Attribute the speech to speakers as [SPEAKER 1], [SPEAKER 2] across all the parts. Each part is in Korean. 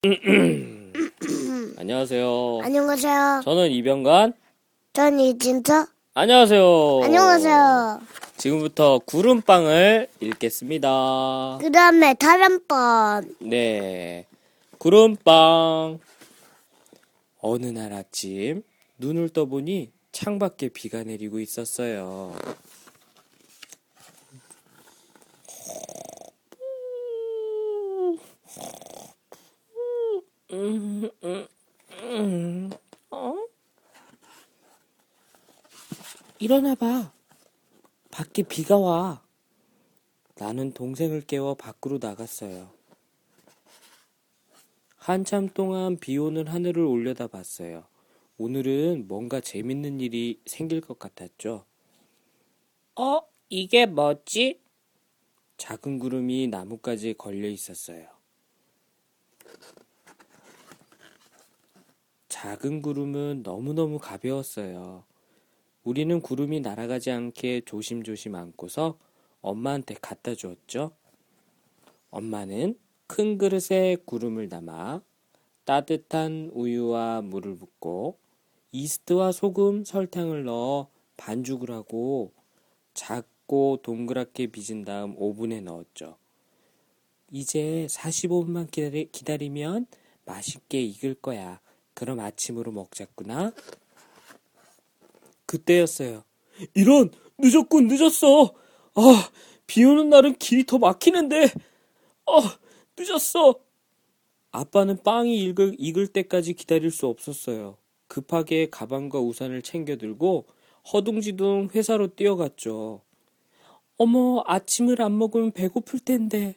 [SPEAKER 1] 안녕하세요.
[SPEAKER 2] 안녕하세요.
[SPEAKER 1] 저는 이병관.
[SPEAKER 2] 전 이진서.
[SPEAKER 1] 안녕하세요.
[SPEAKER 2] 안녕하세요.
[SPEAKER 1] 지금부터 구름빵을 읽겠습니다.
[SPEAKER 2] 그 다음에 다른 번.
[SPEAKER 1] 네. 구름빵. 어느 날 아침, 눈을 떠보니 창밖에 비가 내리고 있었어요. 어? 일어나 봐. 밖에 비가 와. 나는 동생을 깨워 밖으로 나갔어요. 한참 동안 비 오는 하늘을 올려다 봤어요. 오늘은 뭔가 재밌는 일이 생길 것 같았죠. 어? 이게 뭐지? 작은 구름이 나뭇가지에 걸려 있었어요. 작은 구름은 너무너무 가벼웠어요. 우리는 구름이 날아가지 않게 조심조심 안고서 엄마한테 갖다 주었죠. 엄마는 큰 그릇에 구름을 담아 따뜻한 우유와 물을 붓고 이스트와 소금, 설탕을 넣어 반죽을 하고 작고 동그랗게 빚은 다음 오븐에 넣었죠. 이제 45분만 기다리, 기다리면 맛있게 익을 거야. 그럼 아침으로 먹자꾸나. 그때였어요. 이런 늦었군 늦었어. 아, 비 오는 날은 길이 더 막히는데. 아, 늦었어. 아빠는 빵이 익을, 익을 때까지 기다릴 수 없었어요. 급하게 가방과 우산을 챙겨 들고 허둥지둥 회사로 뛰어갔죠. 어머, 아침을 안 먹으면 배고플 텐데.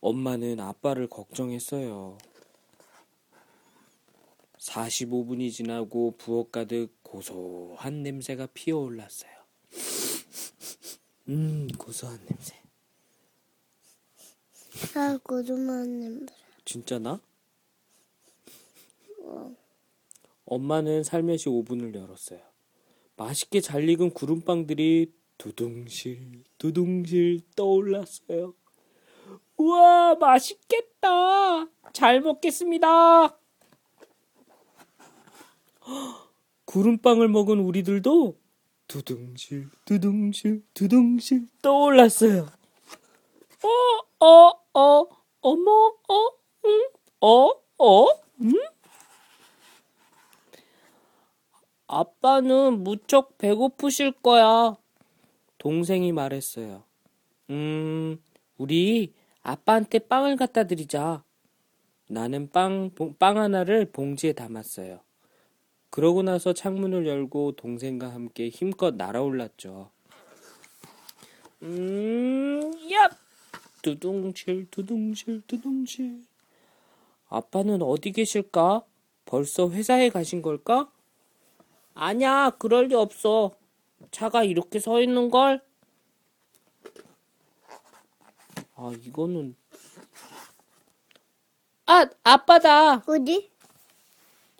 [SPEAKER 1] 엄마는 아빠를 걱정했어요. 45분이 지나고 부엌 가득 고소한 냄새가 피어올랐어요. 음, 고소한 냄새.
[SPEAKER 2] 아, 고등어한 냄새.
[SPEAKER 1] 진짜 나? 엄마는 살며시 오븐을 열었어요. 맛있게 잘 익은 구름빵들이 두둥실, 두둥실 떠올랐어요. 우와, 맛있겠다. 잘 먹겠습니다. 구름빵을 먹은 우리들도 두둥실, 두둥실, 두둥실 떠올랐어요. 어, 어, 어, 어머, 어, 응, 어, 어, 응? 아빠는 무척 배고프실 거야. 동생이 말했어요. 음, 우리 아빠한테 빵을 갖다 드리자. 나는 빵, 빵 하나를 봉지에 담았어요. 그러고 나서 창문을 열고 동생과 함께 힘껏 날아올랐죠. 음, 야! 두둥실, 두둥실, 두둥실. 아빠는 어디 계실까? 벌써 회사에 가신 걸까? 아냐, 그럴 리 없어. 차가 이렇게 서 있는 걸? 아, 이거는. 아, 아빠다!
[SPEAKER 2] 어디?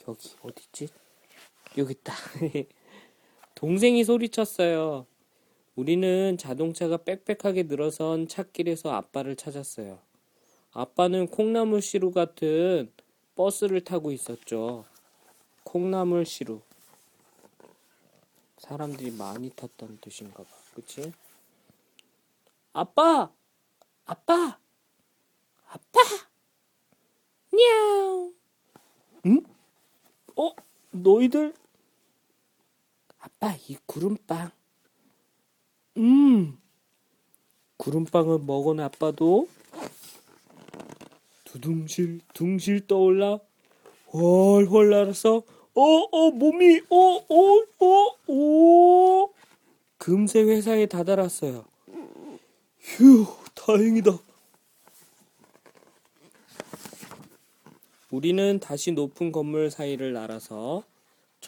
[SPEAKER 1] 여기, 어딨지? 여기 있다. 동생이 소리쳤어요. 우리는 자동차가 빽빽하게 늘어선 찻길에서 아빠를 찾았어요. 아빠는 콩나물 시루 같은 버스를 타고 있었죠. 콩나물 시루. 사람들이 많이 탔다는 뜻인가 봐. 그치? 아빠! 아빠! 아빠! 냐우! 응? 어? 너희들? 아빠, 이 구름빵. 음! 구름빵을 먹은 아빠도 두둥실, 둥실 떠올라 훨훨 날아서 어, 어, 몸이, 어, 어, 어, 어. 금세 회사에 다다랐어요. 휴, 다행이다. 우리는 다시 높은 건물 사이를 날아서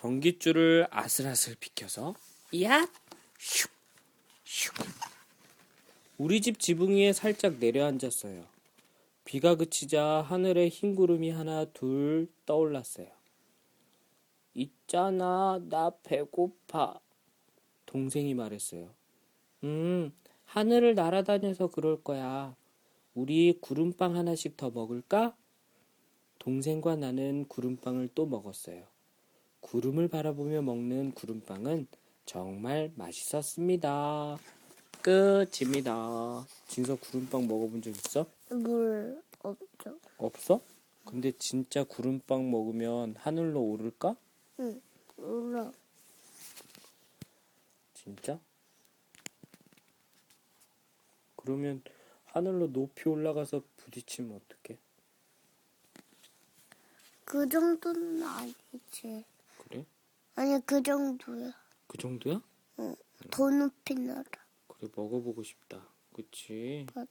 [SPEAKER 1] 전깃줄을 아슬아슬 비켜서 야, 슉, 슉. 우리 집 지붕 위에 살짝 내려앉았어요. 비가 그치자 하늘에 흰 구름이 하나 둘 떠올랐어요. 있잖아, 나 배고파. 동생이 말했어요. 음, 하늘을 날아다녀서 그럴 거야. 우리 구름빵 하나씩 더 먹을까? 동생과 나는 구름빵을 또 먹었어요. 구름을 바라보며 먹는 구름빵은 정말 맛있었습니다. 끝입니다. 진서 구름빵 먹어본 적 있어?
[SPEAKER 2] 물 없죠.
[SPEAKER 1] 없어? 근데 진짜 구름빵 먹으면 하늘로 오를까?
[SPEAKER 2] 응. 울어.
[SPEAKER 1] 진짜? 그러면 하늘로 높이 올라가서 부딪히면 어떡해?
[SPEAKER 2] 그 정도는 아니지. 아니 그 정도야.
[SPEAKER 1] 그 정도야?
[SPEAKER 2] 응. 더 높이 날아.
[SPEAKER 1] 그래 먹어보고 싶다. 그치?
[SPEAKER 2] 맞아.